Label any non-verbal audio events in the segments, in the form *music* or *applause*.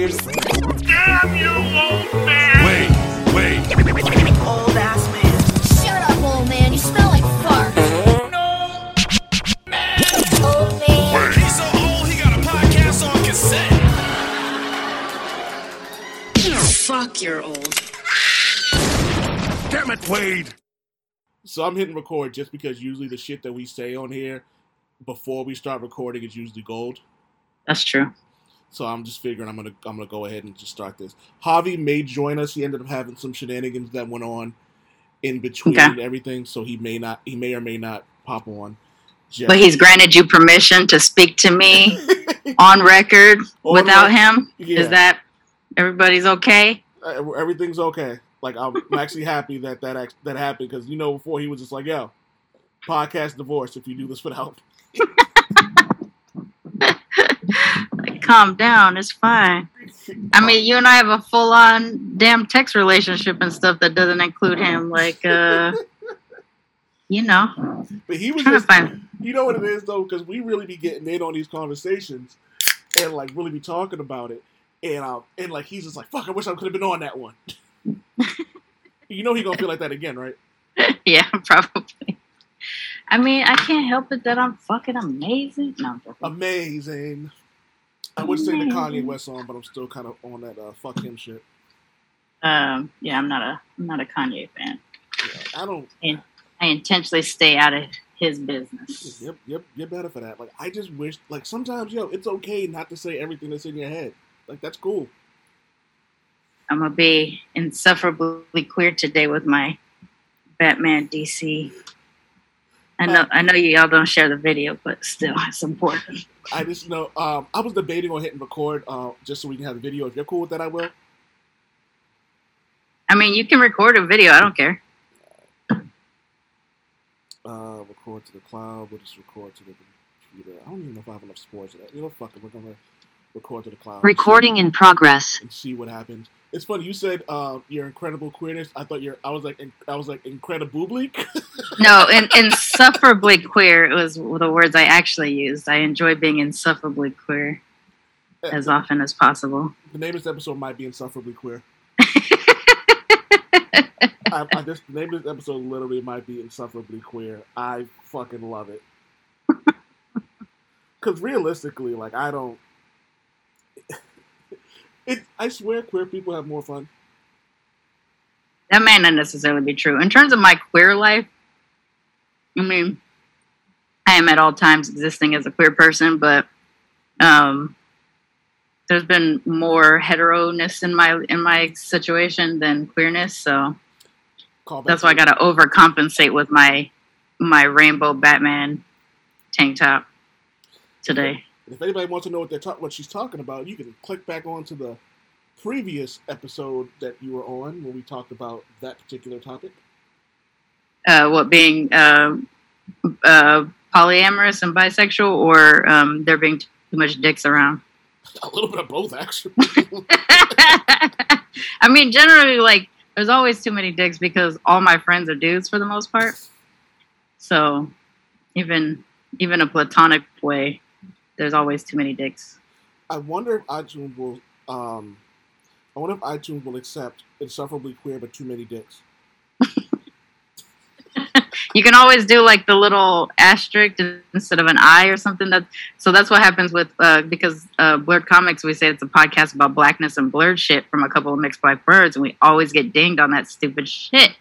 weird. Damn you, old man! Wait, wait. Old ass man. Shut up, old man. You smell like fart. No! Old man. He's so old, he got a podcast on cassette. Fuck, you're old. Damn it, Wade. So I'm hitting record just because usually the shit that we say on here before we start recording is usually gold. That's true. So I'm just figuring I'm gonna I'm gonna go ahead and just start this. Javi may join us. He ended up having some shenanigans that went on in between Okay. everything, so he may not he may or may not pop on. Jeff- But he's granted you permission to speak to me *laughs* on record On without rec- him. Yeah. Is that everybody's okay? Uh, everything's okay. Like I'm *laughs* actually happy that that act- that happened because you know before he was just like, "Yo, podcast divorce if you do this without." *laughs* Calm down. It's fine. I mean, you and I have a full on damn text relationship and stuff that doesn't include him. Like, uh, *laughs* you know, but he was just. You know what it is though, because we really be getting in on these conversations and like really be talking about it, and um, and like he's just like, "Fuck, I wish I could have been on that one." *laughs* you know he gonna feel like that again, right? *laughs* Yeah, probably. I mean, I can't help it that I'm fucking amazing. No, I'm. Amazing. I would sing the Kanye West song, but I'm still kind of on that uh, fuck him shit. Um, yeah, I'm not a I'm not a Kanye fan. Yeah, I don't. I intentionally stay out of his business. Yep, yep, you're better for that. Like I just wish, like sometimes, yo, it's okay not to say everything that's in your head. Like that's cool. I'm gonna be insufferably queer today with my Batman DC. I know I know you all don't share the video, but still, it's important. I just know. Um, I was debating on hitting record, uh, just so we can have a video. If you're cool with that, I will. I mean, you can record a video. I don't care. uh, record to the cloud. We'll just record to the computer. I don't even know if I have enough sports. You know, fuck it. We're gonna record to the cloud. Recording in progress. and see what happens. It's funny. You said uh, your incredible queerness. I thought you're. I was like. In, I was like incredibly. *laughs* No, in, insufferably queer was the words I actually used. I enjoy being insufferably queer as often as possible. the name of this episode might be insufferably queer. *laughs* I, I just the name of this episode literally might be insufferably queer. I fucking love it. *laughs* Because realistically, like I don't. It. I swear, queer people have more fun. that may not necessarily be true. In terms of my queer life, I mean, I am at all times existing as a queer person, but um, there's been more hetero-ness in my in my situation than queerness. So that's why I got to overcompensate with my my rainbow Batman tank top today. If anybody wants to know what they're talk- what she's talking about, you can click back onto the previous episode that you were on when we talked about that particular topic. Uh, what being uh, uh, polyamorous and bisexual, or um, there being too much dicks around. A little bit of both, actually. *laughs* I mean, generally, like, there's always too many dicks because all my friends are dudes for the most part. So, even even a platonic way, there's always too many dicks. I wonder if iTunes will. Um, I wonder if iTunes will accept insufferably queer but too many dicks. *laughs* You can always do like the little asterisk instead of an I or something. That so that's what happens with uh, because uh, Blerd Comixed. We say it's a podcast about blackness and blurred shit from a couple of mixed black birds, and we always get dinged on that stupid shit.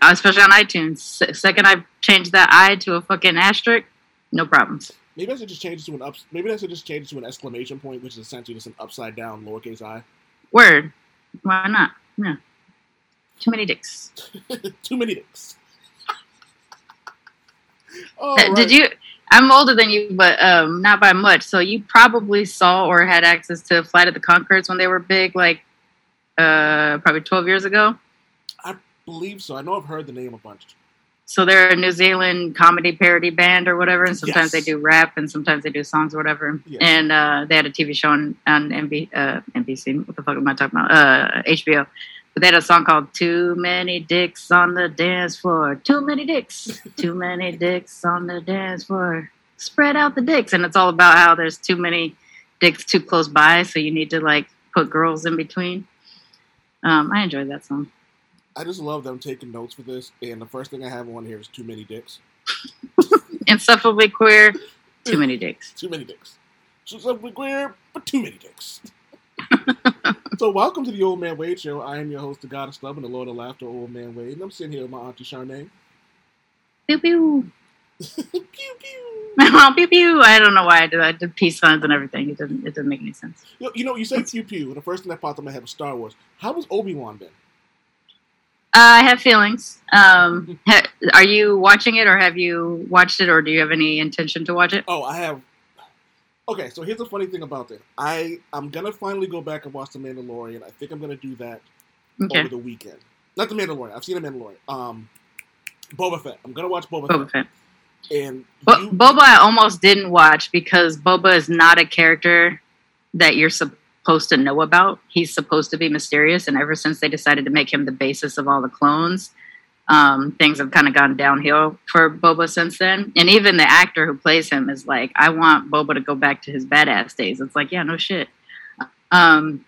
Especially on iTunes. Second, I changed that I to a fucking asterisk, no problems. Maybe I should just change it to an up. Maybe I should just change it to an exclamation point, which is essentially just an upside down lowercase i. Word. Why not? Yeah. Too many dicks. *laughs* too many dicks. *laughs* Uh, Did right. you? I'm older than you, but um, not by much. So you probably saw or had access to Flight of the Conchords when they were big, like uh, probably 12 years ago. I believe so? I know I've heard the name a bunch. So they're a New Zealand comedy parody band or whatever, and sometimes Yes. they do rap and sometimes they do songs or whatever. Yes. And uh, they had a TV show on, on MB, uh, NBC. What the fuck am I talking about? Uh, HBO. But they had a song called "Too Many Dicks on the Dance Floor." Too many dicks. Too many dicks on the dance floor. Spread out the dicks, and it's all about how there's too many dicks too close by, so you need to like put girls in between. Um, I enjoyed that song. I just love them taking notes for this, and the first thing I have on here is too many dicks. Insufferably queer, too many *laughs* dicks. Too many dicks. Something queer, but too many dicks. *laughs* so welcome to the Old Man Wade Show. I am your host, the God of Stub and the Lord of Laughter, Old Man Wade, and I'm sitting here with my auntie Charmaine. Pew pew. *laughs* pew pew. pew pew. I don't know why I did. I did peace signs and everything. It didn't. It didn't make any sense. You know, you know, you say pew pew, and the first thing that popped in my head was Star Wars. How was Obi Wan been? Uh, I have feelings. Um, ha- are you watching it, or have you watched it, or do you have any intention to watch it? Oh, I have. Okay, so here's the funny thing about this. I I'm gonna finally go back and watch The Mandalorian. I think I'm gonna do that Okay. over the weekend. Not The Mandalorian. I've seen The Mandalorian. Um, Boba Fett. I'm gonna watch Boba, Boba Fett. Fett. And Bo- you, Boba, I almost didn't watch because Boba is not a character that you're supposed to know about. He's supposed to be mysterious, and ever since they decided to make him the basis of all the clones, um, things have kind of gone downhill for Boba since then. And even the actor who plays him is like, I want Boba to go back to his badass days. It's like, yeah, no shit. Um,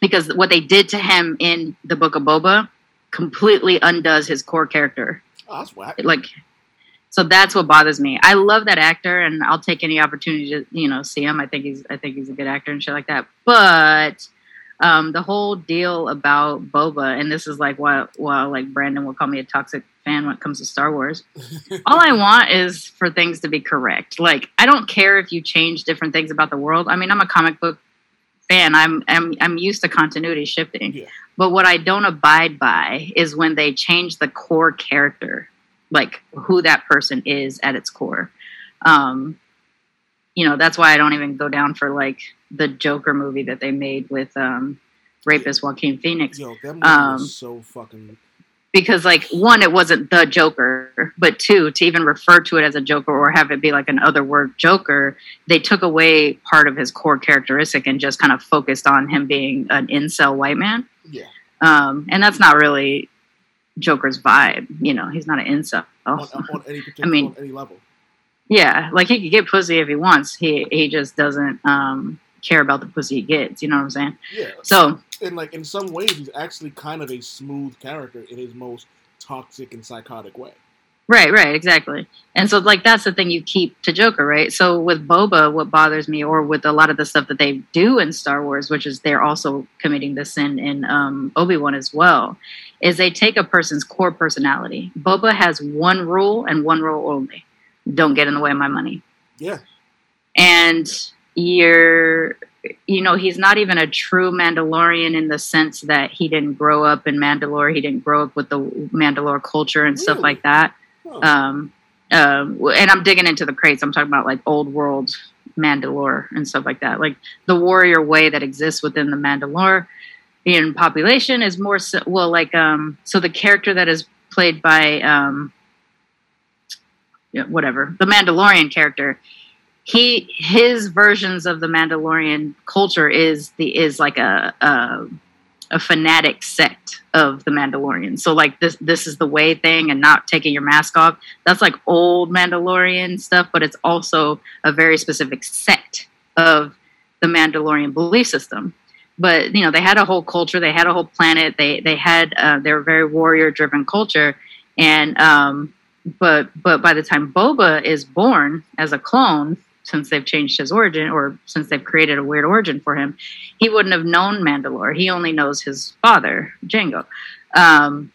because what they did to him in the Book of Boba completely undoes his core character oh, that's whack. like so that's what bothers me. I love that actor and i'll take any opportunity to you know see him. I think he's i think he's a good actor and shit like that. But um the whole deal about boba and this is like why well like brandon will call me a toxic fan when it comes to star wars. *laughs* All i want is for things to be correct. Like i don't care if you change different things about the world. I mean i'm a comic book fan. I'm i'm, I'm used to continuity shifting. Yeah. but what i don't abide by is when they change the core character like who that person is at its core um you know that's why i don't even go down for like the joker movie that they made with um rapist joaquin phoenix Yo, that movie Um, was so fucking. because like one it wasn't the joker but two to even refer to it as a joker or have it be like an other word joker they took away part of his core characteristic and just kind of focused on him being an incel white man Yeah. um, and that's not really joker's vibe you know he's not an incel On, on any particular, *laughs* I mean- any level. yeah like he could get pussy if he wants he he just doesn't um care about the pussy he gets you know what i'm saying Yeah. so and like in some ways, he's actually kind of a smooth character in his most toxic and psychotic way. Right, right, exactly. And so, like, that's the thing you keep to Joker, right? So, with Boba, what bothers me, or with a lot of the stuff that they do in Star Wars, which is they're also committing the sin in um, Obi Wan as well, is they take a person's core personality. Boba has one rule and one rule only don't get in the way of my money. Yeah. And you're, you know, he's not even a true Mandalorian in the sense that he didn't grow up in Mandalore, he didn't grow up with the Mandalore culture and stuff like that Huh. um, um, and I'm digging into the crates. I'm talking about like old world Mandalore and stuff like that. Like the warrior way that exists within the Mandalore in population is more so, well, like um, so the character that is played by um, whatever the Mandalorian character. He his versions of the Mandalorian culture is the is like a, a a fanatic sect of the Mandalorian. So like this this is the way thing and not taking your mask off. That's like old Mandalorian stuff, but it's also a very specific sect of the Mandalorian belief system. But you know, they had a whole culture, they had a whole planet, they they had uh, they very warrior driven culture, and um, but but by the time Boba is born as a clone, since they've changed his origin or since they've created a weird origin for him, he wouldn't have known Mandalore. He only knows his father, jango Um,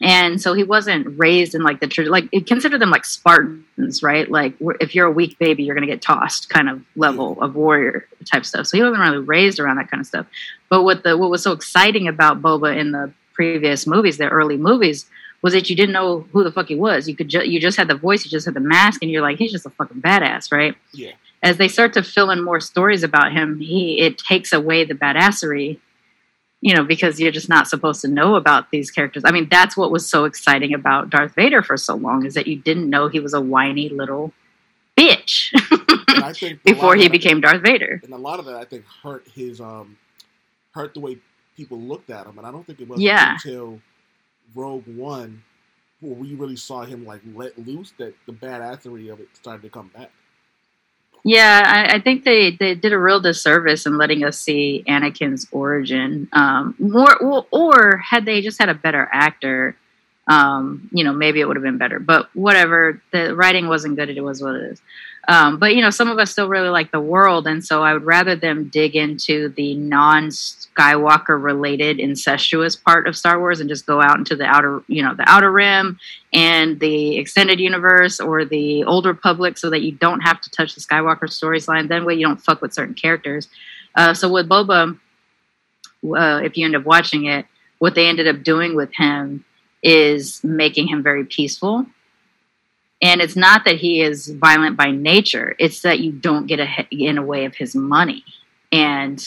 and so he wasn't raised in like the church, like consider them like Spartans, right? Like if you're a weak baby, you're going to get tossed kind of level of warrior type stuff. So he wasn't really raised around that kind of stuff. But what the what was so exciting about Boba in the previous movies, the early movies, was that you didn't know who the fuck he was. You could ju- you just had the voice, you just had the mask, and you're like, he's just a fucking badass, right? Yeah. As they start to fill in more stories about him, he it takes away the badassery, you know, because you're just not supposed to know about these characters. I mean, that's what was so exciting about Darth Vader for so long is that you didn't know he was a whiny little bitch *laughs* And I think a lot before he that- became Darth Vader. and a lot of that I think hurt his um hurt the way people looked at him, and I don't think it was Yeah. until Rogue One where we really saw him like let loose that the badassery of it started to come back. Yeah, I, I think they, they did a real disservice in letting us see Anakin's origin. Um, more, or, or had they just had a better actor, um, you know, maybe it would have been better. But whatever, the writing wasn't good. It was what it is. Um, but you know, some of us still really like the world, and so I would rather them dig into the non-Skywalker related incestuous part of Star Wars and just go out into the outer, you know, the outer rim and the extended universe or the old Republic, so that you don't have to touch the Skywalker storyline. Then way you don't fuck with certain characters. Uh, so with Boba, uh, if you end up watching it, what they ended up doing with him is making him very peaceful. And it's not that he is violent by nature it's that you don't get a, in a way of his money. And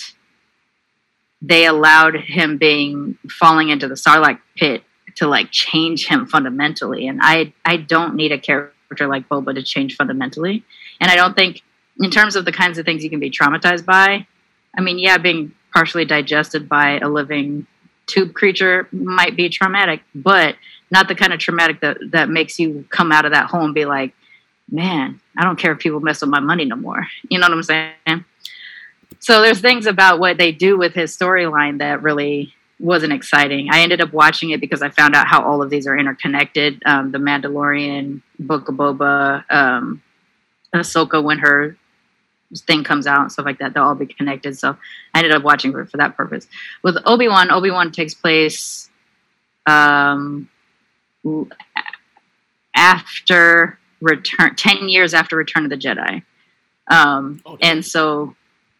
they allowed him being falling into the sarlacc pit to like change him fundamentally. And i i don't need a character like boba to change fundamentally. And i don't think in terms of the kinds of things you can be traumatized by i mean yeah being partially digested by a living tube creature might be traumatic but not the kind of traumatic that that makes you come out of that hole and be like, man, I don't care if people mess with my money no more. *laughs* You know what I'm saying? So there's things about what they do with his storyline that really wasn't exciting. I ended up watching it because I found out how all of these are interconnected. Um, the Mandalorian, Book of Boba, um, Ahsoka when her thing comes out and stuff like that, they'll all be connected. So I ended up watching it for that purpose. With Obi Wan, Obi Wan takes place um, after return 10 years after return of the jedi um, Okay. and so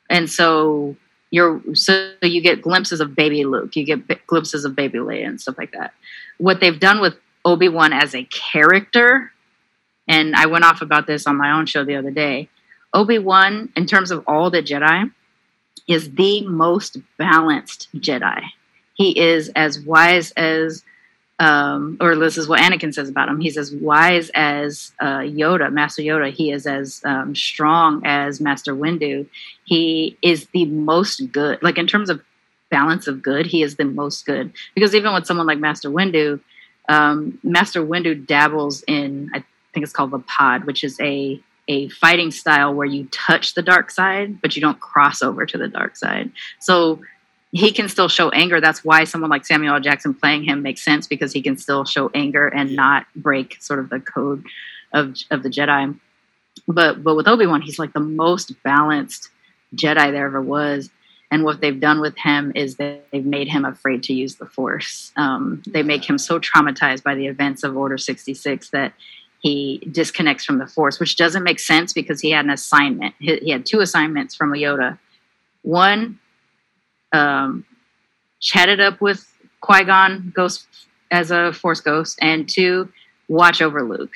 and so you're so you get glimpses of baby luke you get glimpses of baby leia and stuff like that what they've done with obi-wan as a character and i went off about this on my own show the other day obi-wan in terms of all the jedi is the most balanced jedi he is as wise as um, or this is what Anakin says about him. He's as wise as uh, Yoda, Master Yoda. He is as um, strong as Master Windu. He is the most good. Like in terms of balance of good, he is the most good. Because even with someone like Master Windu, um, Master Windu dabbles in, I think it's called Vaapad, which is a a fighting style where you touch the dark side, but you don't cross over to the dark side. So he can still show anger. That's why someone like Samuel L. Jackson playing him makes sense because he can still show anger and not break sort of the code of of the Jedi. But but with Obi Wan, he's like the most balanced Jedi there ever was. And what they've done with him is they've made him afraid to use the Force. Um, they make him so traumatized by the events of Order sixty six that he disconnects from the Force, which doesn't make sense because he had an assignment. He, he had two assignments from Yoda. One um, chatted up with Qui Gon Ghost as a Force Ghost, and two, watch over Luke.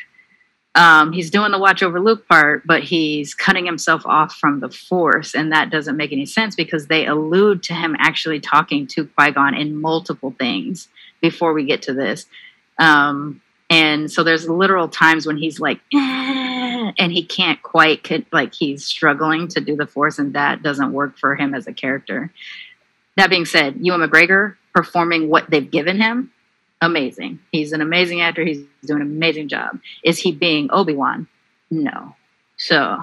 Um, he's doing the watch over Luke part, but he's cutting himself off from the Force, and that doesn't make any sense because they allude to him actually talking to Qui Gon in multiple things before we get to this. Um, and so there's literal times when he's like, "Eh," and he can't quite like he's struggling to do the Force, and that doesn't work for him as a character. That being said, Ewan McGregor performing what they've given him, amazing. He's an amazing actor. He's doing an amazing job. Is he being Obi Wan? No. So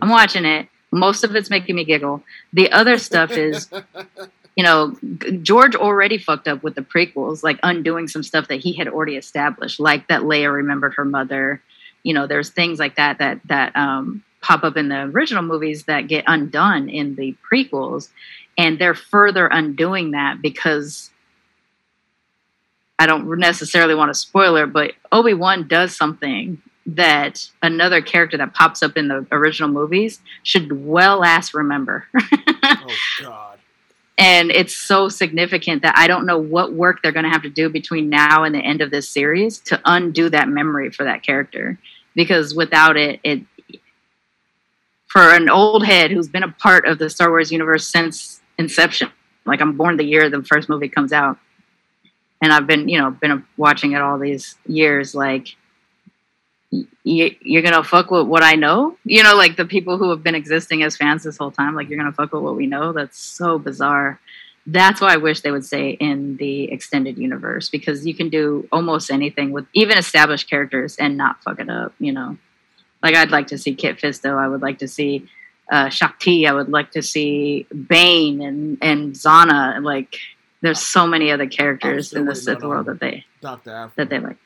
I'm watching it. Most of it's making me giggle. The other stuff is, *laughs* you know, George already fucked up with the prequels, like undoing some stuff that he had already established, like that Leia remembered her mother. You know, there's things like that that that um, pop up in the original movies that get undone in the prequels, and they're further undoing that because I don't necessarily want to spoiler, but Obi Wan does something that another character that pops up in the original movies should well ass remember. *laughs* oh God. And it's so significant that I don't know what work they're going to have to do between now and the end of this series to undo that memory for that character. Because without it, it for an old head who's been a part of the Star Wars universe since inception, like I'm born the year the first movie comes out, and I've been you know been watching it all these years, like. You, you're gonna fuck with what I know, you know, like the people who have been existing as fans this whole time. Like you're gonna fuck with what we know. That's so bizarre. That's why I wish they would say in the extended universe because you can do almost anything with even established characters and not fuck it up. You know, Like I'd like to see Kit Fisto. I would like to see uh, Shaak Ti. I would like to see Bane and and Zannah. Like there's so many other characters in the Sith world that they Afro. that they like.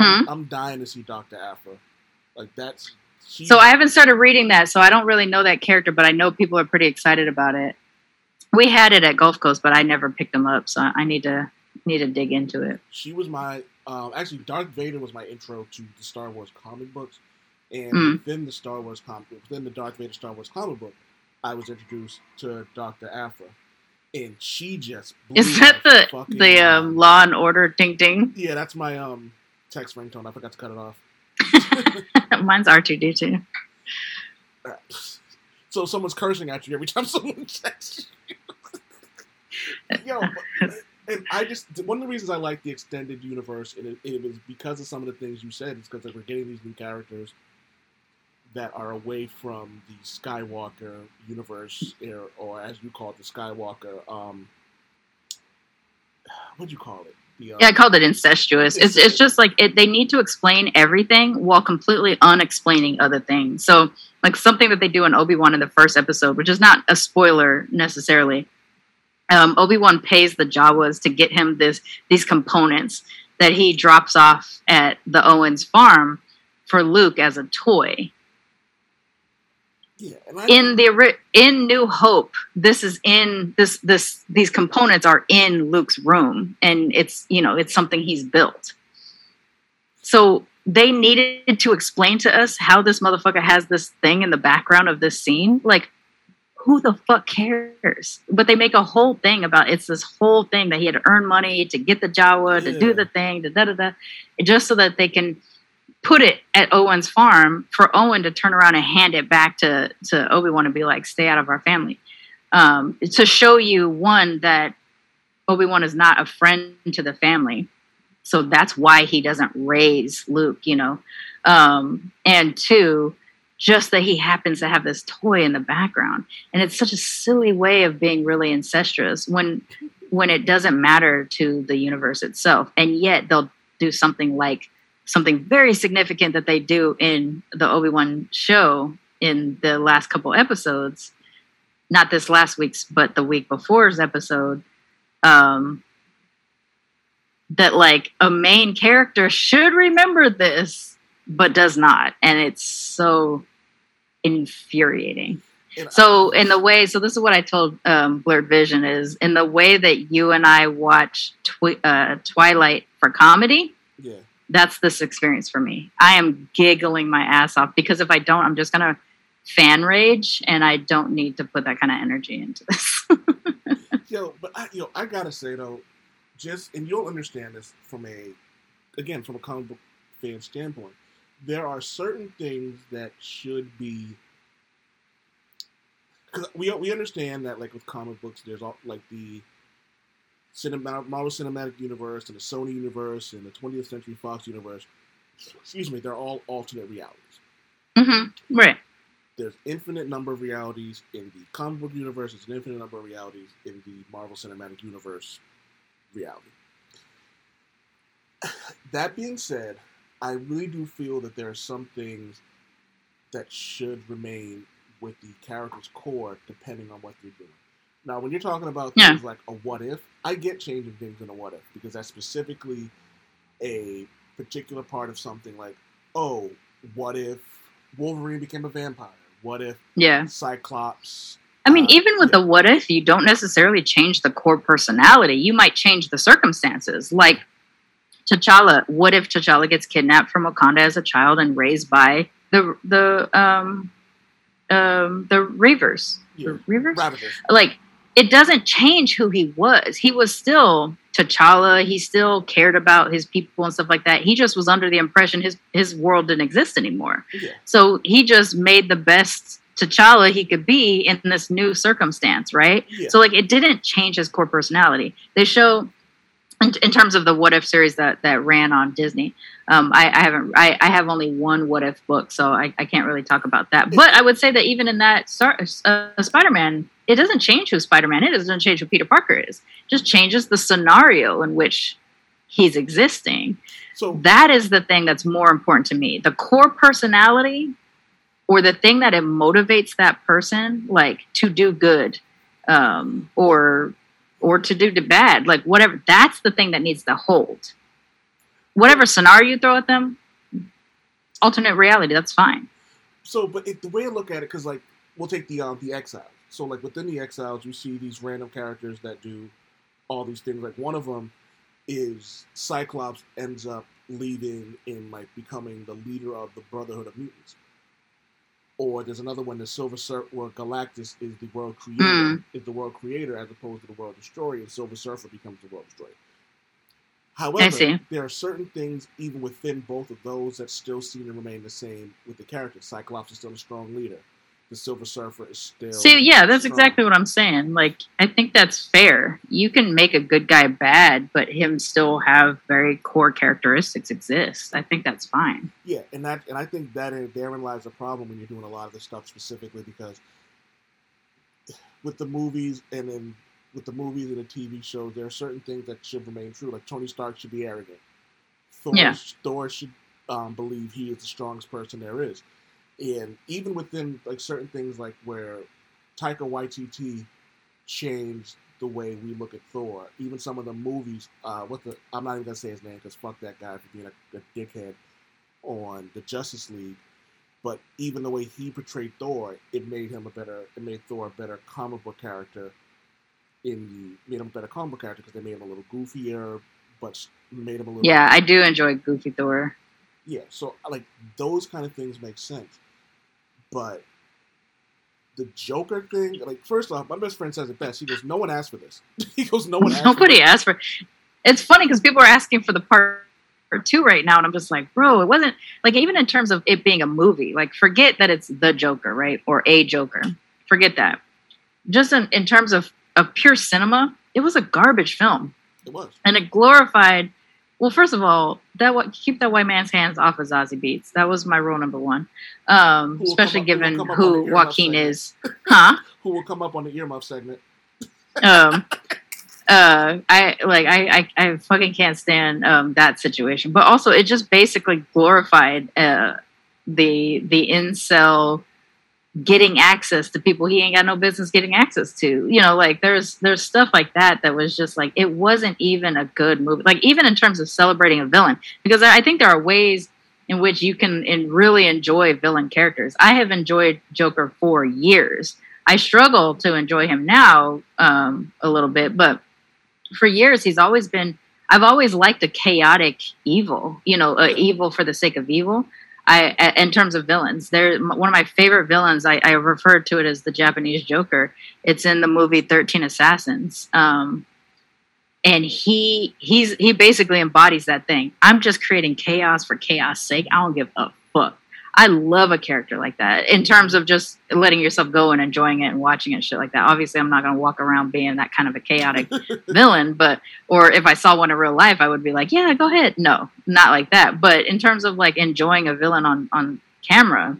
Hmm? I'm dying to see Doctor Aphra. Like that's. So I haven't started reading that, so I don't really know that character, but I know people are pretty excited about it. We had it at Gulf Coast, but I never picked them up, so I need to need to dig into it. she was my um, actually Darth Vader was my intro to the Star Wars comic books, and Mm. within the Star Wars comic within the Darth Vader Star Wars comic book, I was introduced to Doctor Aphra, and she just blew Is that the the um. Law and Order Ding Ding? yeah that's my um text ringtone. I forgot to cut it off. *laughs* Mine's R two D two. *laughs* So someone's cursing at you every time *laughs* someone texts you. Yo, but- and I just one of the reasons I like the extended universe, and it, it was because of some of the things you said. It's because like, we're getting these new characters that are away from the Skywalker universe, or, or as you call it, the Skywalker. Um, *sighs* what do you call it? Yeah, I called it incestuous. It's it's just like it, they need to explain everything while completely unexplaining other things. So, like something that they do in Obi Wan in the first episode, which is not a spoiler necessarily. Um, Obi Wan pays the Jawas to get him this these components that he drops off at the Owens farm for Luke as a toy yeah, I, in the in New Hope, this is in this this these components are in Luke's room, and it's you know it's something he's built. So they needed to explain to us how this motherfucker has this thing in the background of this scene. Like, who the fuck cares? But they make a whole thing about it's this whole thing that he had to earn money to get the Jawa to do the thing, da da da da, just so that they can put it at Owen's farm for Owen to turn around and hand it back to to Obi Wan and be like, "Stay out of our family," um, to show you one that Obi Wan is not a friend to the family, so that's why he doesn't raise Luke, you know, um, and two, just that he happens to have this toy in the background, and it's such a silly way of being really incestuous when when it doesn't matter to the universe itself, and yet they'll do something like something very significant that they do in the Obi-Wan show in the last couple episodes. Not this last week's but the week before's episode. Um that like a main character should remember this but does not. And it's so infuriating. And so in the way so this is what i told um, blurred vision is in the way that you and i watch twi- uh, twilight for comedy yeah, that's this experience for me. I am giggling my ass off because if I don't, I'm just gonna fan rage, and I don't need to put that kind of energy into this. *laughs* yo, but I, yo, I gotta say though, just and you'll understand this from a, again, from a comic book fan standpoint. There are certain things that should be because we we understand that like with comic books, there's all like the cinematic Marvel Cinematic Universe and the Sony Universe and the 20th Century Fox Universe. Excuse me, they're all alternate realities. hmm Right. There's infinite number of realities in the comic book universe. There's an infinite number of realities in the Marvel Cinematic Universe reality. *sighs* That being said, I really do feel that there are some things that should remain with the character's core, depending on what they're doing. Now, when you're talking about Yeah. things like a what if, I get changing things in a what if because that's specifically a particular part of something like, oh, what if Wolverine became a vampire? What if Yeah. Cyclops? I mean, uh, even with yeah. the what if, you don't necessarily change the core personality. You might change the circumstances. Like T'Challa. What if T'Challa gets kidnapped from Wakanda as a child and raised by the the um um the Reavers? Yeah. The Reavers? Ravagers. like it doesn't change who he was. He was still T'Challa. He still cared about his people and stuff like that. He just was under the impression his his world didn't exist anymore. Yeah. So he just made the best T'Challa he could be in this new circumstance, right? Yeah. So like it didn't change his core personality. They show in, in terms of the What If series that that ran on Disney. Um, I, I haven't. I, I have only one What If book, so I, I can't really talk about that. But I would say that even in that uh, Spider-Man, it doesn't change who Spider-Man is. It doesn't change who Peter Parker is. It just changes the scenario in which he's existing. So That is the thing that's more important to me. The core personality or the thing that it motivates that person like to do good um or or to do the bad like whatever that's the thing that needs to hold whatever scenario you throw at them alternate reality that's fine So, but it, the way I look at it, because like we'll take the um, the Exiles. So, like within the Exiles, you see these random characters that do all these things. Like one of them is Cyclops ends up leading in like becoming the leader of the Brotherhood of Mutants. Or there's another one, the Silver Surfer, where Galactus is the world creator, Hmm. is the world creator as opposed to the world destroyer, and Silver Surfer becomes the world destroyer. However, there are certain things even within both of those that still seem to remain the same with the characters. Cyclops is still a strong leader. The Silver Surfer is still. See, yeah, that's strong. exactly what I'm saying. Like, I think that's fair. You can make a good guy bad, but him still have very core characteristics exist. I think that's fine. Yeah, and that and I think that in, therein lies the problem when you're doing a lot of this stuff specifically because with the movies and then with the movies and the TV shows, there are certain things that should remain true. Like Tony Stark should be arrogant. Thor, Yeah. Thor should um, believe he is the strongest person there is, and even within like certain things like where Taika Waititi changed the way we look at Thor. Even some of the movies, uh, what the I'm not even gonna say his name because fuck that guy for being a, a dickhead on the Justice League. But even the way he portrayed Thor, it made him a better. It made Thor a better comic book character. In the made him a better comic book character because they made him a little goofier, but made him a little Yeah, I do enjoy Goofy Thor. yeah, so like those kind of things make sense. But the Joker thing, like first off, my best friend says it best. He goes, "No one asked for this." *laughs* he goes, "No one asked." Nobody for this. asked for. It's funny because people are asking for the part two right now, and I'm just like, bro, it wasn't like even in terms of it being a movie. Like, forget that it's the Joker, right, or a Joker. Forget that. Just in, in terms of of pure cinema, it was a garbage film, It was. and it glorified. Well, first of all, that wa- keep that white man's hands off of Zazie Beetz. That was my rule number one. Um, Who especially up- given on who Joaquin segment? is, huh? *laughs* Who will come up on the earmuff segment? um uh i like I, I i fucking can't stand um that situation but also it just basically glorified uh the the incel getting access to people he ain't got no business getting access to you know like there's there's stuff like that that was just like it wasn't even a good movie like even in terms of celebrating a villain because i think there are ways in which you can in really enjoy villain characters i have enjoyed joker for years I struggle to enjoy him now um, a little bit, but for years he's always been. I've always liked a chaotic evil, you know, evil for the sake of evil. In terms of villains, they're one of my favorite villains. I, I refer to it as the Japanese Joker. It's in the movie Thirteen Assassins, um, and he he's he basically embodies that thing. I'm just creating chaos for chaos sake. I don't give a. I love a character like that in terms of just letting yourself go and enjoying it and watching it, shit like that. Obviously, I'm not going to walk around being that kind of a chaotic *laughs* villain, but or if I saw one in real life, I would be like, yeah, go ahead. No, not like that. But in terms of like enjoying a villain on on camera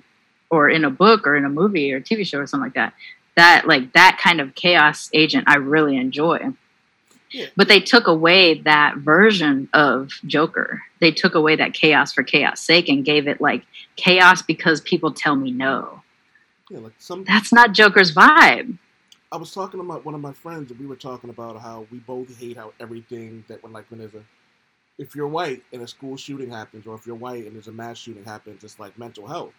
or in a book or in a movie or TV show or something like that, that like that kind of chaos agent, I really enjoy. Yeah. But they took away that version of Joker. They took away that chaos for chaos sake and gave it like chaos because people tell me no. Yeah, like some. That's not Joker's vibe. I was talking about one of my friends, and we were talking about how we both hate how everything that when like when there's a if you're white and a school shooting happens, or if you're white and there's a mass shooting happens, it's like mental health.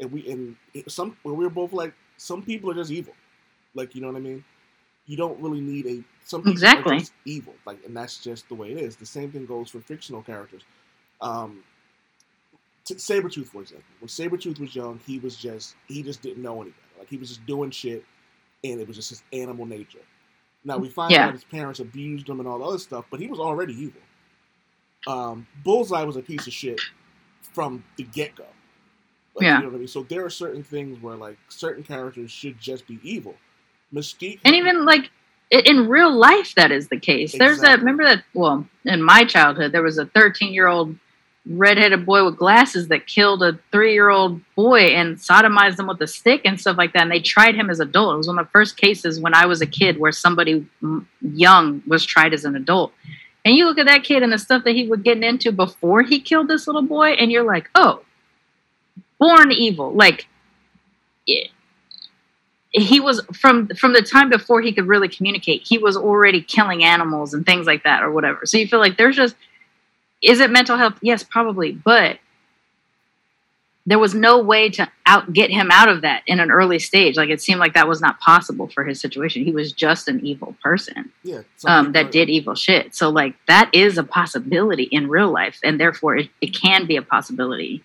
And we and some we were both like some people are just evil, like you know what I mean. You don't really need a some people Exactly. evil, like and that's just the way it is. The same thing goes for fictional characters. Um, t- Sabretooth, for example, when Sabretooth was young, he was just he just didn't know anything. Like he was just doing shit, and it was just his animal nature. Now we find Yeah. out his parents abused him and all the other stuff, but he was already evil. Um, Bullseye was a piece of shit from the get go. Like, Yeah. You know what I mean? So there are certain things where like certain characters should just be evil. Mystique and even like in real life that is the case. There's that remember that well in my childhood there was a 13 year old redheaded boy with glasses that killed a three year old boy and sodomized him with a stick and stuff like that and they tried him as adult. It was one of the first cases when i was a kid where somebody young was tried as an adult. And you look at that kid and the stuff that he was getting into before he killed this little boy and you're like oh born evil. Like he was from from the time before he could really communicate he was already killing animals and things like that or whatever. So you feel like there's just is it mental health? Yes probably but there was no way to out get him out of that in an early stage. Like it seemed like that was not possible for his situation. He was just an evil person Yeah, um, that did evil shit. So like that is a possibility in real life and therefore it, it can be a possibility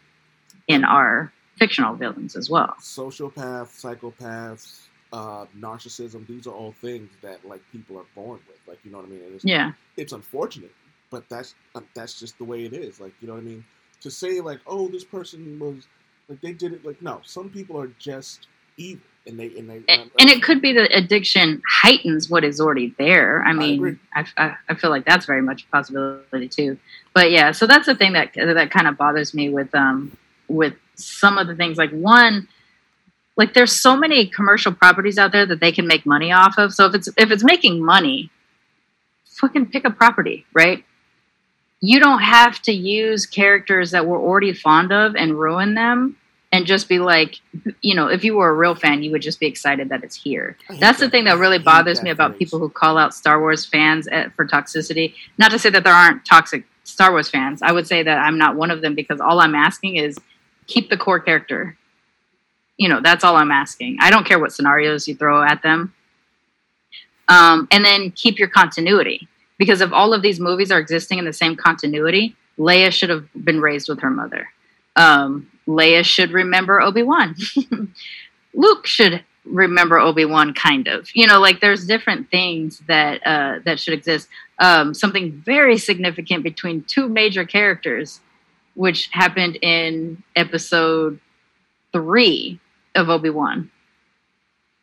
in our fictional villains as well sociopaths, psychopaths, uh, narcissism. These are all things that like people are born with. Like you know what I mean? It's, yeah it's unfortunate, but that's uh, that's just the way it is. Like you know what I mean? To say like, oh, this person was like they did it. Like no, some people are just evil, and they and they and, and it could be that addiction heightens what is already there. I mean, I, I, I feel like that's very much a possibility too. But yeah, so that's the thing that that kind of bothers me with um with some of the things. Like one, like there's so many commercial properties out there that they can make money off of. So if it's if it's making money, fucking pick a property, right? You don't have to use characters that we're already fond of and ruin them and just be like, you know, if you were a real fan, you would just be excited that it's here. That's the thing that really bothers that me about phrase. people who call out Star Wars fans at, for toxicity. Not to say that there aren't toxic Star Wars fans. I would say that I'm not one of them because all I'm asking is keep the core character. You know, that's all I'm asking. I don't care what scenarios you throw at them. Um, and then keep your continuity. Because if all of these movies are existing in the same continuity, Leia should have been raised with her mother. Um, Leia should remember Obi Wan. *laughs* Luke should remember Obi Wan, kind of. You know, like there's different things that uh, that should exist. Um, something very significant between two major characters, which happened in Episode three of Obi Wan.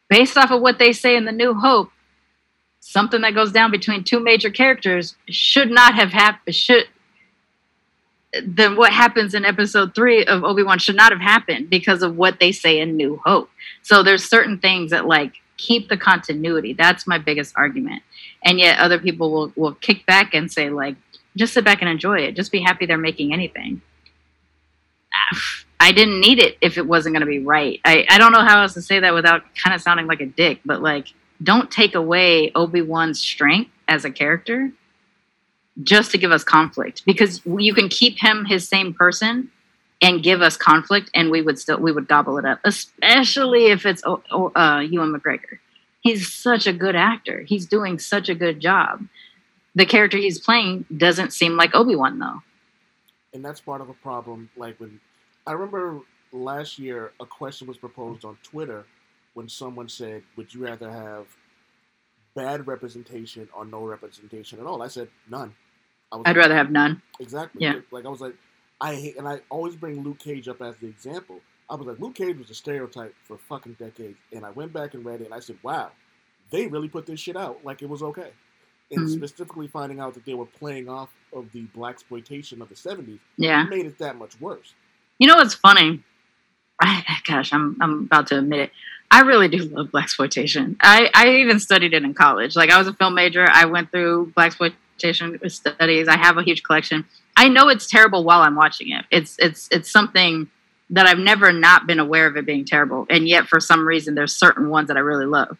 Based off of what they say in The New Hope, something that goes down between two major characters should not have happened. Should then what happens in episode three of Obi-Wan should not have happened because of what they say in New Hope. So there's certain things that like keep the continuity. That's my biggest argument. And yet other people will, will kick back and say like, just sit back and enjoy it. Just be happy they're making anything. I didn't need it if it wasn't going to be right. I, I don't know how else to say that without kind of sounding like a dick, but like, don't take away Obi-Wan's strength as a character just to give us conflict because you can keep him his same person and give us conflict and we would still we would gobble it up especially if it's oh, oh, uh, Ewan McGregor he's such a good actor he's doing such a good job the character he's playing doesn't seem like Obi-Wan though and that's part of a problem. Like when I remember last year, a question was proposed on Twitter when someone said, "Would you rather have bad representation or no representation at all?" I said none. I I'd like, rather have none exactly. Yeah. Like I was like, I hate, and I always bring Luke Cage up as the example. I was like, Luke Cage was a stereotype for fucking decades, and I went back and read it, and I said, wow, they really put this shit out like it was okay. And Mhm. specifically finding out that they were playing off of the blaxploitation of the '70s yeah made it that much worse. You know what's funny? I, gosh, I'm I'm about to admit it. I really do love blaxploitation. I I even studied it in college. Like I was a film major. I went through blaxploitation studies. I have a huge collection. I know it's terrible while I'm watching it. It's it's it's something that I've never not been aware of it being terrible, and yet for some reason there's certain ones that I really love.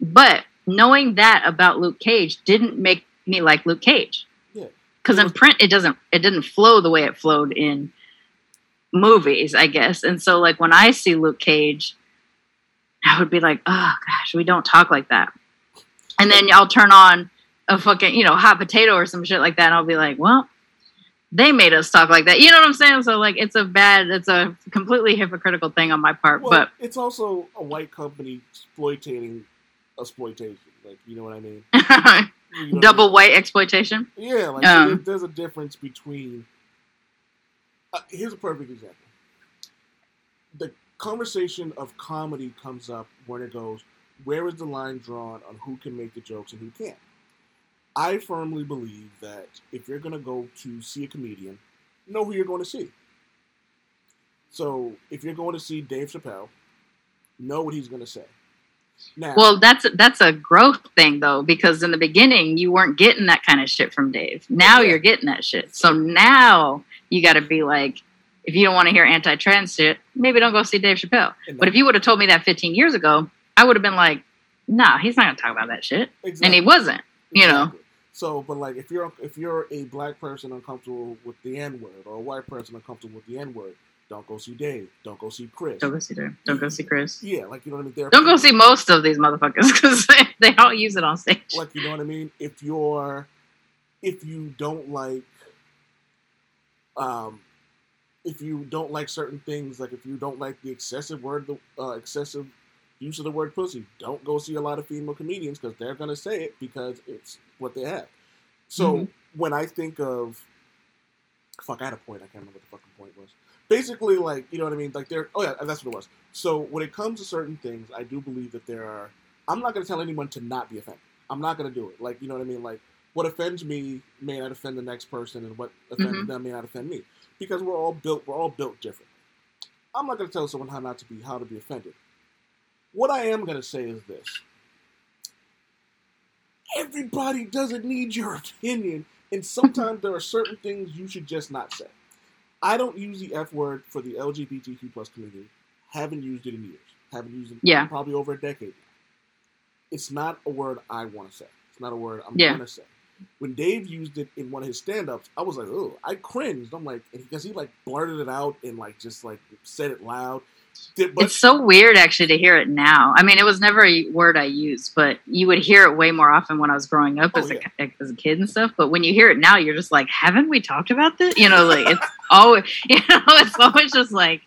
But knowing that about Luke Cage didn't make me like Luke Cage. Yeah. Because in print it doesn't it didn't flow the way it flowed in movies, I guess. And so like when I see Luke Cage, I would be like, oh gosh, we don't talk like that. And then I'll turn on a fucking, you know, hot potato or some shit like that, and I'll be like, well, they made us talk like that. You know what I'm saying? So like it's a bad, it's a completely hypocritical thing on my part. Well, but it's also a white company exploiting exploitation. Like you know what I mean? *laughs* You know what I double mean? white exploitation. Yeah, like Um, there- there's a difference between. Uh, here's a perfect example. The conversation of comedy comes up when it goes, where is the line drawn on who can make the jokes and who can't? I firmly believe that if you're going to go to see a comedian, know who you're going to see. So if you're going to see Dave Chappelle, know what he's going to say. Now, Well, that's that's a growth thing though, because in the beginning you weren't getting that kind of shit from Dave. Now Yeah. you're getting that shit. So now you got to be like, if you don't want to hear anti-trans shit, maybe don't go see Dave Chappelle. But if you would have told me that 15 years ago, I would have been like, nah, he's not gonna talk about that shit, and he wasn't. You know. So, but like, if you're if you're a black person uncomfortable with the N word, or a white person uncomfortable with the N word, don't go see Dave. Don't go see Chris. Don't go see Dave. Don't go see Chris. Yeah, like you know what I mean. Don't go see most of these motherfuckers *laughs* because they, don't use it on stage. like you know what I mean. If you're if you don't like um if you don't like certain things, like if you don't like the excessive word, uh, excessive use of the word pussy, don't go see a lot of female comedians because they're gonna say it because it's what they have. So Mhm. when I think of, fuck, I had a point. I can't remember what the fucking point was. Basically, like you know what I mean. Like there. Oh yeah, that's what it was. So when it comes to certain things, I do believe that there are. I'm not gonna tell anyone to not be offended. I'm not gonna do it. Like you know what I mean. Like what offends me may not offend the next person, and what offends Mhm. them may not offend me, because we're all built. We're all built different. I'm not gonna tell someone how not to be how to be offended. What I am gonna say is this: everybody doesn't need your *laughs* opinion, and sometimes there are certain things you should just not say. I don't use the F word for the LGBTQ plus community. Haven't used it in years. Haven't used it Yeah. in probably over a decade. It's not a word I want to say. It's not a word I'm Yeah. going to say. When Dave used it in one of his stand-ups, I was like, "Oh!" I cringed. I'm like, because he like blurted it out and like just like said it loud. Did- But it's so weird actually to hear it now. I mean, it was never a word I used, but you would hear it way more often when I was growing up Oh, as, yeah. a, as a kid and stuff. But when you hear it now, you're just like, haven't we talked about this? You know, like it's *laughs* always, you know, it's always just like,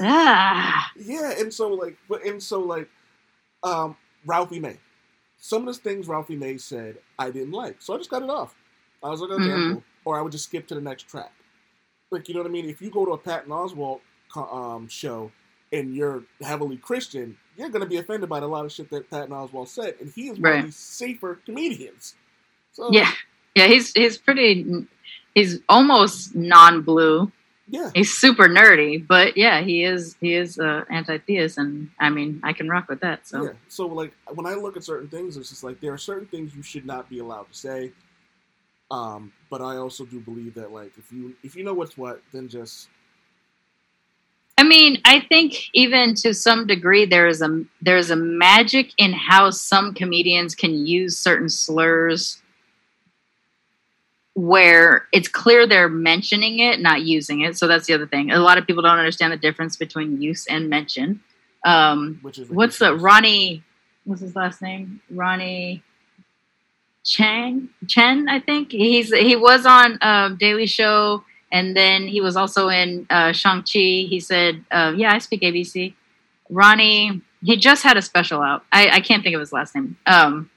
ah, Yeah, and so like, but and so like, um, Ralphie May. Some of the things Ralphie May said I didn't like, so I just cut it off. I was like, okay, Mhm. or I would just skip to the next track. Like, you know what I mean? If you go to a Patton Oswalt um, show and you're heavily Christian, you're gonna be offended by a lot of shit that Patton Oswalt said, and he is one Right. of these safer comedians. So yeah, yeah. He's he's pretty. He's almost non-blue. yeah, He's super nerdy, but yeah, he is he is uh, anti-theist, and I mean, I can rock with that. So Yeah. So like when I look at certain things, it's just like there are certain things you should not be allowed to say. Um, but I also do believe that like if you if you know what's what, then just I mean, I think even to some degree there is a there's a magic in how some comedians can use certain slurs where it's clear they're mentioning it, not using it. So that's the other thing. A lot of people don't understand the difference between use and mention. Um, which is what's the. Ronnie? What's his last name? Ronnie Chang Chen, I think he's he was on uh, Daily Show, and then he was also in uh, Shang Chi. He said, uh, "Yeah, I speak ABC." Ronnie, he just had a special out. I, I can't think of his last name. Um,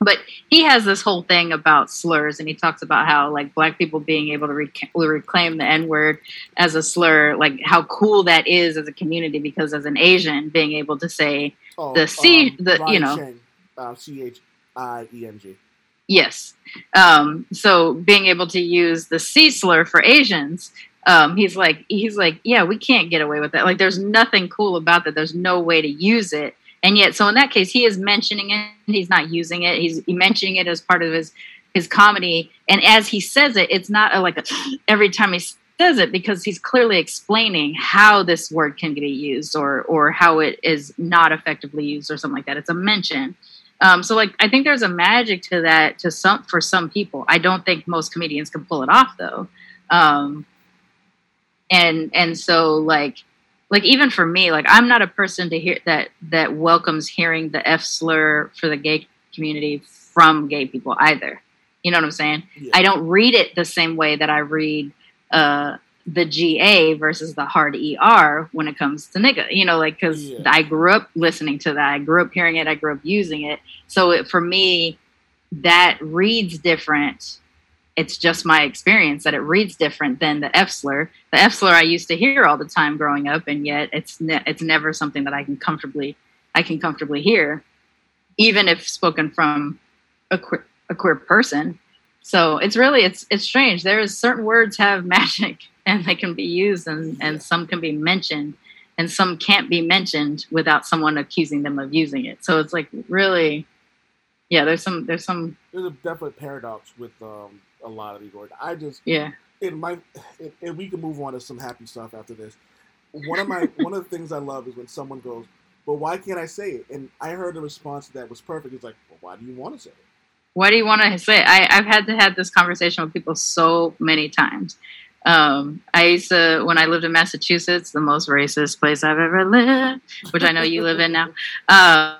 but he has this whole thing about slurs, and he talks about how like black people being able to rec- reclaim the N word as a slur, like how cool that is as a community. Because as an Asian, being able to say Oh, the C- the- Ronnie you know. Chang, uh, C H I E N G. Yes. Um, so being able to use the C slur for Asians, um, he's like, he's like, yeah, we can't get away with that. Like, there's nothing cool about that. There's no way to use it. And yet, so in that case, he is mentioning it. He's not using it. He's mentioning it as part of his his comedy. And as he says it, it's not a, like a, *sniffs* every time he says it because he's clearly explaining how this word can be used or or how it is not effectively used or something like that. It's a mention. Um, so like I think there's a magic to that to some for some people. I don't think most comedians can pull it off though. Um, and and so like like even for me, like I'm not a person to hear that that welcomes hearing the F slur for the gay community from gay people either. You know what I'm saying? Yeah. I don't read it the same way that I read uh, the GA versus the hard ER when it comes to nigga. You know, like because Yeah. I grew up listening to that, I grew up hearing it, I grew up using it. So it, for me, that reads different. It's just my experience that it reads different than the F slur. The F slur I used to hear all the time growing up, and yet it's ne- it's never something that I can comfortably I can comfortably hear, even if spoken from a queer, a queer person. So it's really it's it's strange. There's certain words have *laughs* magic and they can be used and and some can be mentioned and some can't be mentioned without someone accusing them of using it. So it's like really yeah, there's some there's some There's a definite paradox with um, a lot of these words. I just yeah. and my and, we can move on to some happy stuff after this. One of my one of the things I love is when someone goes, "But why can't I say it?" And I heard a response that was perfect. It's like, "Well, why do you want to say it?" What do you want to say? I, I've had to have this conversation with people so many times. Um, I used to, when I lived in Massachusetts, the most racist place I've ever lived, which I know you live in now. *laughs*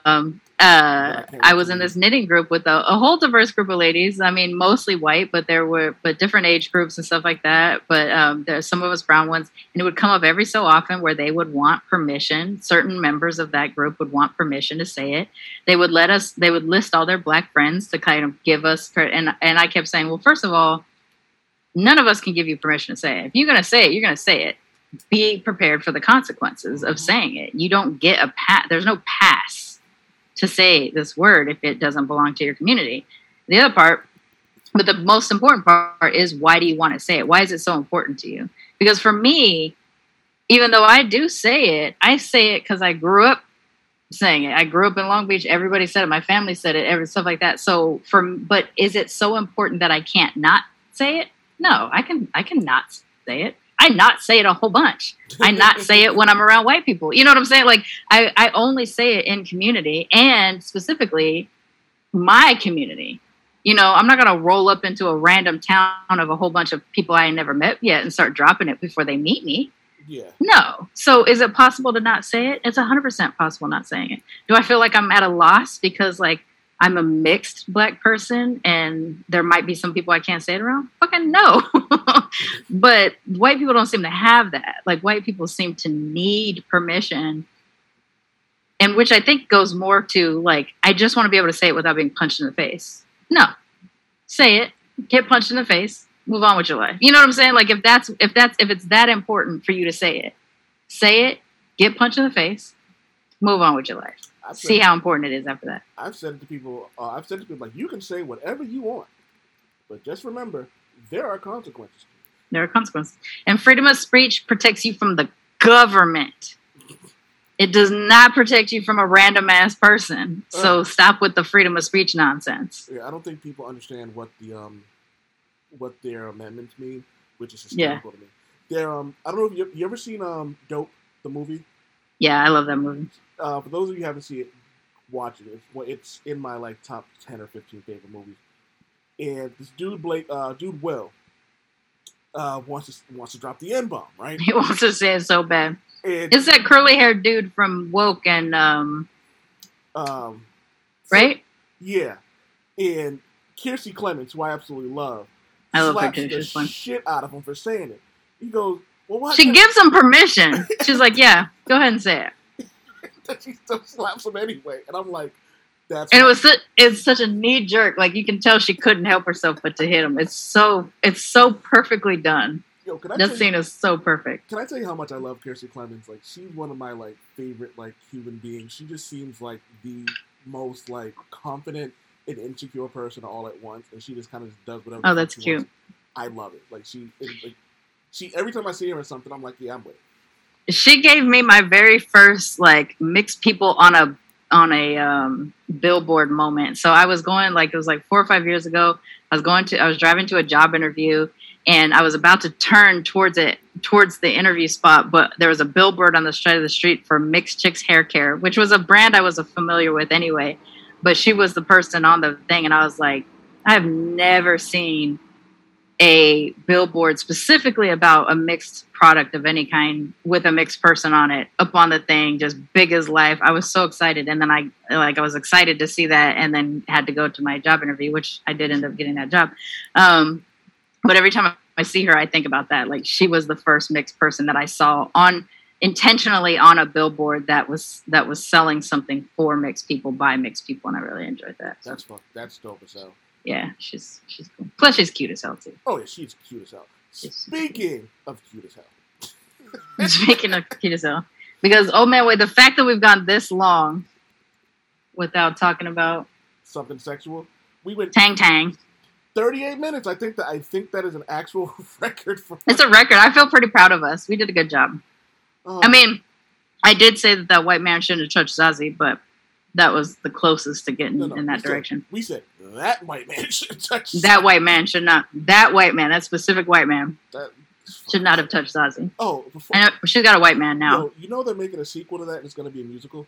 Um, uh, I was in this knitting group with a, a whole diverse group of ladies. I mean, mostly white, but there were but different age groups and stuff like that. But um, there's some of us brown ones, and it would come up every so often where they would want permission. Certain members of that group would want permission to say it. They would let us. They would list all their black friends to kind of give us. And and I kept saying, well, first of all, none of us can give you permission to say it. If you're going to say it, you're going to say it. Be prepared for the consequences of saying it. You don't get a pass. There's no pass to say this word if it doesn't belong to your community. The other part, but the most important part is why do you want to say it? Why is it so important to you? Because for me, even though I do say it, I say it because I grew up saying it. I grew up in Long Beach. Everybody said it. My family said it. Every stuff like that. So for, but is it so important that I can't not say it? No, I can. I can not say it. I not say it a whole bunch. I not say it when I'm around white people. You know what I'm saying? Like I, I only say it in community and specifically my community. You know, I'm not gonna roll up into a random town of a whole bunch of people I never met yet and start dropping it before they meet me. Yeah, No. So is it possible to not say it? It's 100% possible not saying it. Do I feel like I'm at a loss because like I'm a mixed black person and there might be some people I can't say it around? Fucking no. *laughs* but white people don't seem to have that. Like white people seem to need permission. And which I think goes more to like, I just want to be able to say it without being punched in the face. No. Say it, get punched in the face, move on with your life. You know what I'm saying? Like if that's if that's if it's that important for you to say it, say it, get punched in the face, move on with your life. I've See how important it is after that. I've said it to people. Uh, I've said it to people like, "You can say whatever you want, but just remember, there are consequences." There are consequences. And freedom of speech protects you from the government. It does not protect you from a random ass person. So Uh. stop with the freedom of speech nonsense. Yeah, I don't think people understand what the um, what their amendments mean, which is Yeah. hysterical to me. They're um, I don't know if you, you ever seen um, Dope, the movie. Yeah, I love that movie. Uh, for those of you who haven't seen it, watch it. It's, well, it's in my like top ten or fifteen favorite movies. And this dude Blake, uh, dude Will, uh, wants to wants to drop the N bomb, right? *laughs* He wants to say it so bad. And It's that curly haired dude from Woke and um um, right? yeah, and Kiersey Clemons, who I absolutely love, I love slaps the shit out of him for saying it. He goes, "Well. She can't-" gives him permission. She's like, Yeah, go ahead and say it. *laughs* she still slaps him anyway, and I'm like, "That's." And it was su- it's such a knee jerk. Like you can tell she couldn't help herself but to hit him. It's so it's so perfectly done. Yo, can I That scene you, is so perfect. Can I tell you how much I love Kiersey Clemons? Like, she's one of my like favorite like human beings. She just seems like the most like confident and insecure person all at once, and she just kind of does whatever. Oh, that's she cute. wants. I love it. Like she, it, like, she. Every time I see her in something, I'm like, yeah, I'm with. it. She gave me my very first like mixed people on a on a um, billboard moment. So I was going like it was like four or five years ago. I was going to I was driving to a job interview and I was about to turn towards it towards the interview spot, but there was a billboard on the side of the street for Mixed Chicks Hair Care, which was a brand I was familiar with anyway. But she was the person on the thing, and I was like, I've never seen a billboard specifically about a mixed product of any kind with a mixed person on it up on the thing just big as life i was so excited and then i like i was excited to see that and then had to go to my job interview which i did end up getting that job um, but every time i see her i think about that like she was the first mixed person that i saw on intentionally on a billboard that was that was selling something for mixed people by mixed people and i really enjoyed that That's. That's dope as hell. Yeah she's she's cool plus she's cute as hell too Oh yeah, she's cute as hell. She's Speaking of cute as hell, *laughs* *laughs* Speaking of cute as hell. Because oh man, wait, the fact that we've gone this long without talking about something sexual. We went Tang Tang. 38 minutes. I think that I think that is an actual *laughs* record for. It's a record. I feel pretty proud of us. We did a good job. Oh, I mean, I did say that that white man shouldn't have touched Zazie, but that was the closest to getting No, no, in we that said- direction. We said that white man *laughs* should touch That white man should not. That white man, that specific white man, that- should not have touched Zazie. Oh, before, I know uh, she's got a white man now. Yo, you know they're making a sequel to that, and it's going to be a musical.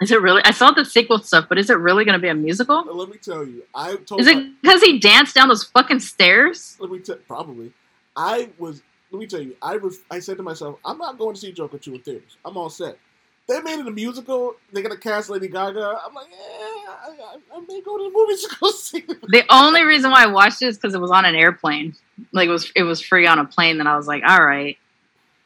Is it really? I saw the sequel stuff, but is it really going to be a musical? Let me tell you, I told. Is it because he danced down those fucking stairs? let me tell probably. I was. Let me tell you, I ref, I said to myself, I'm not going to see Joker two in theaters. I'm all set. They made it a musical. They're gonna cast Lady Gaga. I'm like, eh, I, I, I may go to the movies *laughs* to go see it. The only reason why I watched it is because it was on an airplane. Like it was, it was free on a plane. Then I was like, all right,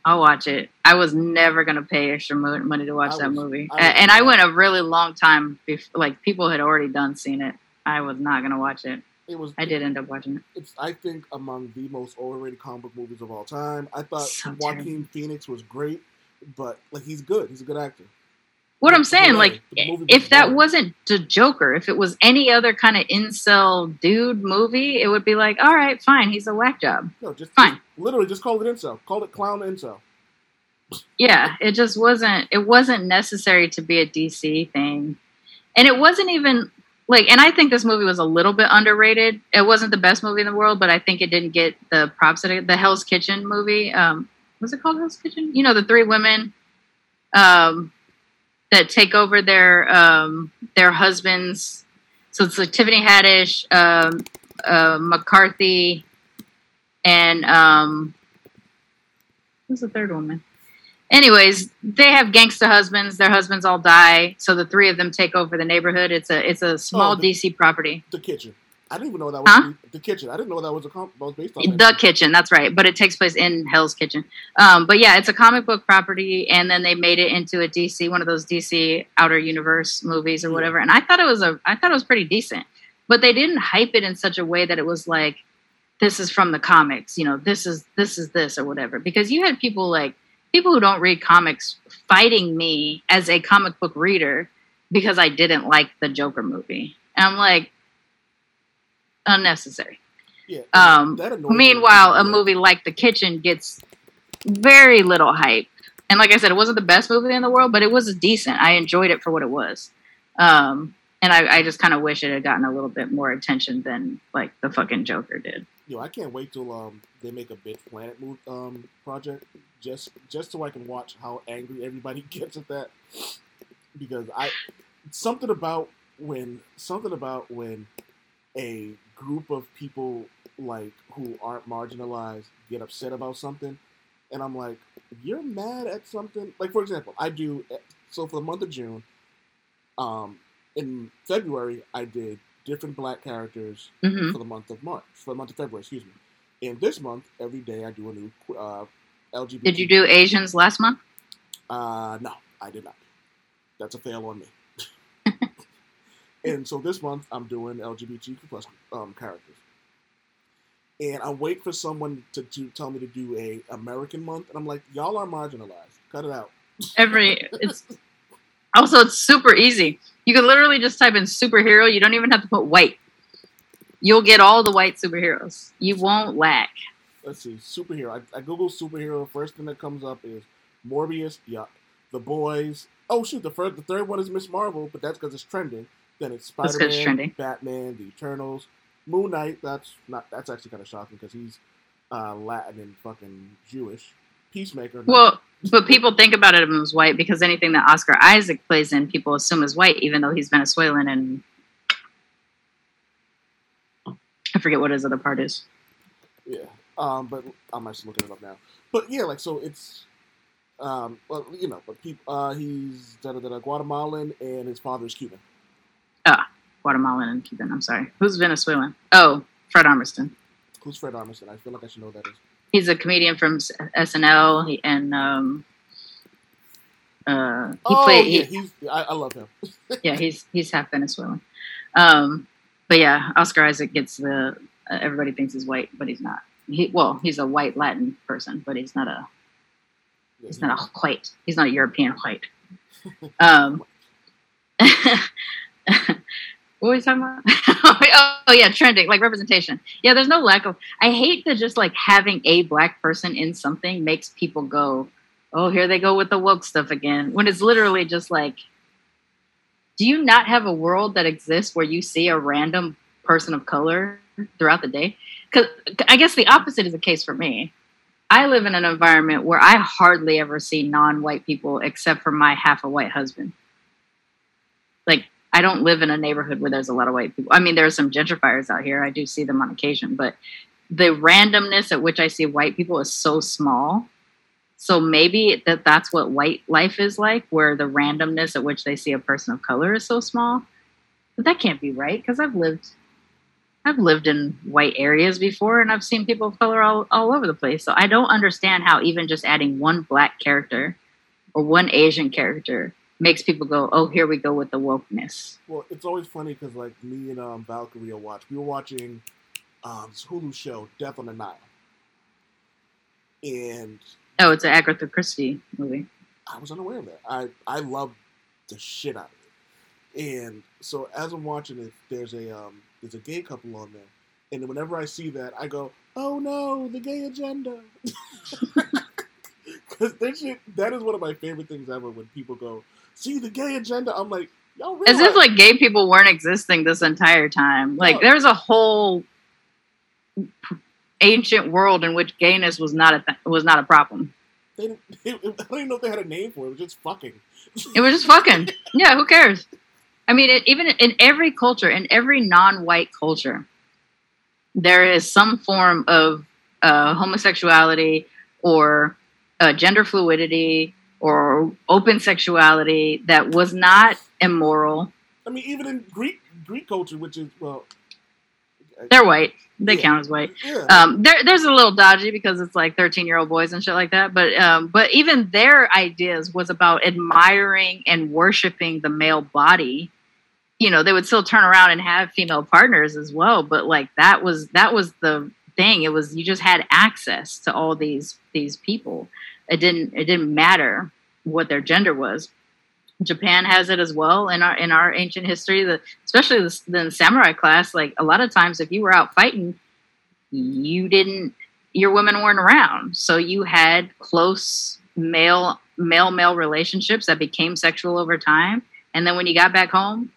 I'll watch it. I was never gonna pay extra money to watch I that movie, I was and I went a really long time. Before, like people had already done seen it. I was not gonna watch it. It was. I did end up watching it. It's I think among the most overrated comic book movies of all time. I thought So Joaquin Phoenix was great, but like he's good. He's a good actor. What I'm saying, movie- like, the movie was if that wasn't the Joker, if it was any other kind of incel dude movie, it would be like, all right, fine, he's a whack job. No, just, Fine. just literally just call it incel. Call it clown incel. Yeah, it just wasn't. It wasn't necessary to be a DC thing, and it wasn't even like. And I think this movie was a little bit underrated. It wasn't the best movie in the world, but I think it didn't get the props that it, the Hell's Kitchen movie. Um, was it called Hell's Kitchen? You know, the three women. Um, that take over their um, their husbands. So it's like Tiffany Haddish, um, uh, McCarthy, and um, who's the third woman? Anyways, they have gangster husbands. Their husbands all die, so the three of them take over the neighborhood. It's a it's a small Oh, the- DC property. The kitchen. I didn't even know that was Huh? the kitchen. I didn't know that was a was based on The that. kitchen, that's right. But it takes place in Hell's Kitchen. Um, but yeah, it's a comic book property, and then they made it into a DC, one of those DC Outer Universe movies or Yeah. whatever. And I thought it was a, I thought it was pretty decent. But they didn't hype it in such a way that it was like, this is from the comics. You know, this is this is this or whatever. Because you had people like people who don't read comics fighting me as a comic book reader because I didn't like the Joker movie. And I'm like, unnecessary. Yeah. Um. Meanwhile, a movie like The Kitchen gets very little hype. And like I said, it wasn't the best movie in the world, but it was decent. I enjoyed it for what it was. Um, and I, I just kind of wish it had gotten a little bit more attention than like the fucking Joker did. Yo, I can't wait till um they make a big planet move um project just just so I can watch how angry everybody *laughs* gets at that because I something about when something about when a group of people like who aren't marginalized get upset about something and I'm like you're mad at something like for example I do so for the month of June um in February I did different black characters hmm for the month of March, for the month of February, excuse me. And this month, every day I do a new uh, LGBT. Did you do Asians last month? Uh, no, I did not. That's a fail on me. And so this month I'm doing LGBTQ plus um, characters. And I wait for someone to, to tell me to do a American month, and I'm like, y'all are marginalized. Cut it out. Every *laughs* it's also it's super easy. You can literally just type in superhero. You don't even have to put white. You'll get all the white superheroes. You won't lack. Let's see, superhero. I, I Google superhero. First thing that comes up is Morbius. Yeah, The Boys. Oh shoot, the first, the third one is Miss Marvel, but that's because it's trending. Then it's Spider Man. Batman, The Eternals, Moon Knight. That's not. That's actually kind of shocking because he's uh, Latin and fucking Jewish. Peacemaker. Well, but people think about it as white because anything that Oscar Isaac plays in, people assume is white, even though he's Venezuelan and I forget what his other part is. Yeah. Um, but I'm actually looking it up now. But yeah, like so it's um well you know, but people uh he's da da da Guatemalan and his father is Cuban. Guatemalan and Cuban. I'm sorry. Who's Venezuelan? Oh, Fred Armisen. Who's Fred Armisen? I feel like I should know that is. He's a comedian from SNL, he, and um, uh, he oh played. yeah, he, he's I, I love him. *laughs* yeah, he's he's half Venezuelan. Um, but yeah, Oscar Isaac gets the. Uh, everybody thinks he's white, but he's not. He well, he's a white Latin person, but he's not a. Yeah, He's he- not a white. He's not a European white. *laughs* Um, *laughs* what were we talking about? *laughs* Oh, oh, yeah, trending like representation. Yeah, there's no lack of. I hate that just like having a black person in something makes people go, "Oh, here they go with the woke stuff again." When it's literally just like do you not have a world that exists where you see a random person of color throughout the day? Because I guess the opposite is the case for me. I live in an environment where I hardly ever see non-white people except for my half a white husband. Like I don't live in a neighborhood where there's a lot of white people. I mean, there are some gentrifiers out here. I do see them on occasion, but the randomness at which I see white people is so small. So maybe that that's what white life is like, where the randomness at which they see a person of color is so small. But that can't be right because I've lived I've lived in white areas before and I've seen people of color all, all over the place. So I don't understand how even just adding one black character or one Asian character makes people go, oh, here we go with the wokeness. Well, it's always funny because like me and um, Valkyrie will watch. We were watching um, this Hulu show, Death on the Nile, and Oh, it's an Agatha Christie movie. I was unaware of that. I I love the shit out of it, and so as I'm watching it, there's a um, there's a gay couple on there, and whenever I see that, I go, oh no, the gay agenda. *laughs* Because that shit, that is one of my favorite things ever. When people go, see the gay agenda, I'm like, y'all realize, As if like gay people weren't existing this entire time. Like No. there's a whole ancient world in which gayness was not a th- was not a problem. they, *laughs* I don't even know if they had a name for it. It was just fucking. *laughs* It was just fucking. Yeah, who cares? I mean, it, even in every culture, in every non-white culture, there is some form of uh, homosexuality or uh, gender fluidity or open sexuality that was not immoral. I mean, even in Greek Greek culture, which is well, They're white. They Yeah. count as white. yeah, Um, there, there's a little dodgy because it's like 13 year old boys and shit like that. But um, but even their ideas was about admiring and worshiping the male body. You know, they would still turn around and have female partners as well. But like that was that was the thing. It was you just had access to all these these people. It didn't it didn't matter what their gender was. Japan has it as well in our in our ancient history. The especially the, the samurai class. Like a lot of times, if you were out fighting, you didn't your women weren't around so you had close male male male relationships that became sexual over time and then when you got back home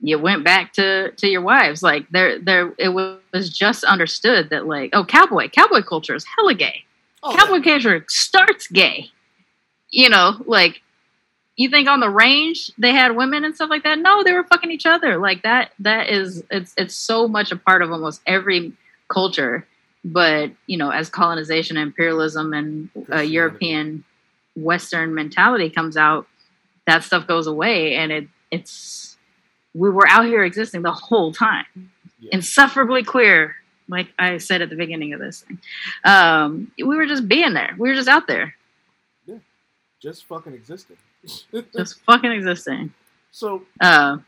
you went back to to your wives like there there it was just understood that like oh cowboy cowboy culture is hella gay Oh, yeah. cowboy culture starts gay. You know like you think on the range they had women and stuff like that? No they were fucking each other. Like that that is it's it's so much a part of almost every culture. But you know as colonization imperialism and uh, european western mentality comes out that stuff goes away and it it's we were out here existing the whole time. Yeah. insufferably queer like i said at the beginning of this thing. Um, we were just being there. We were just out there. Yeah, just fucking existing. just fucking existing. So uh,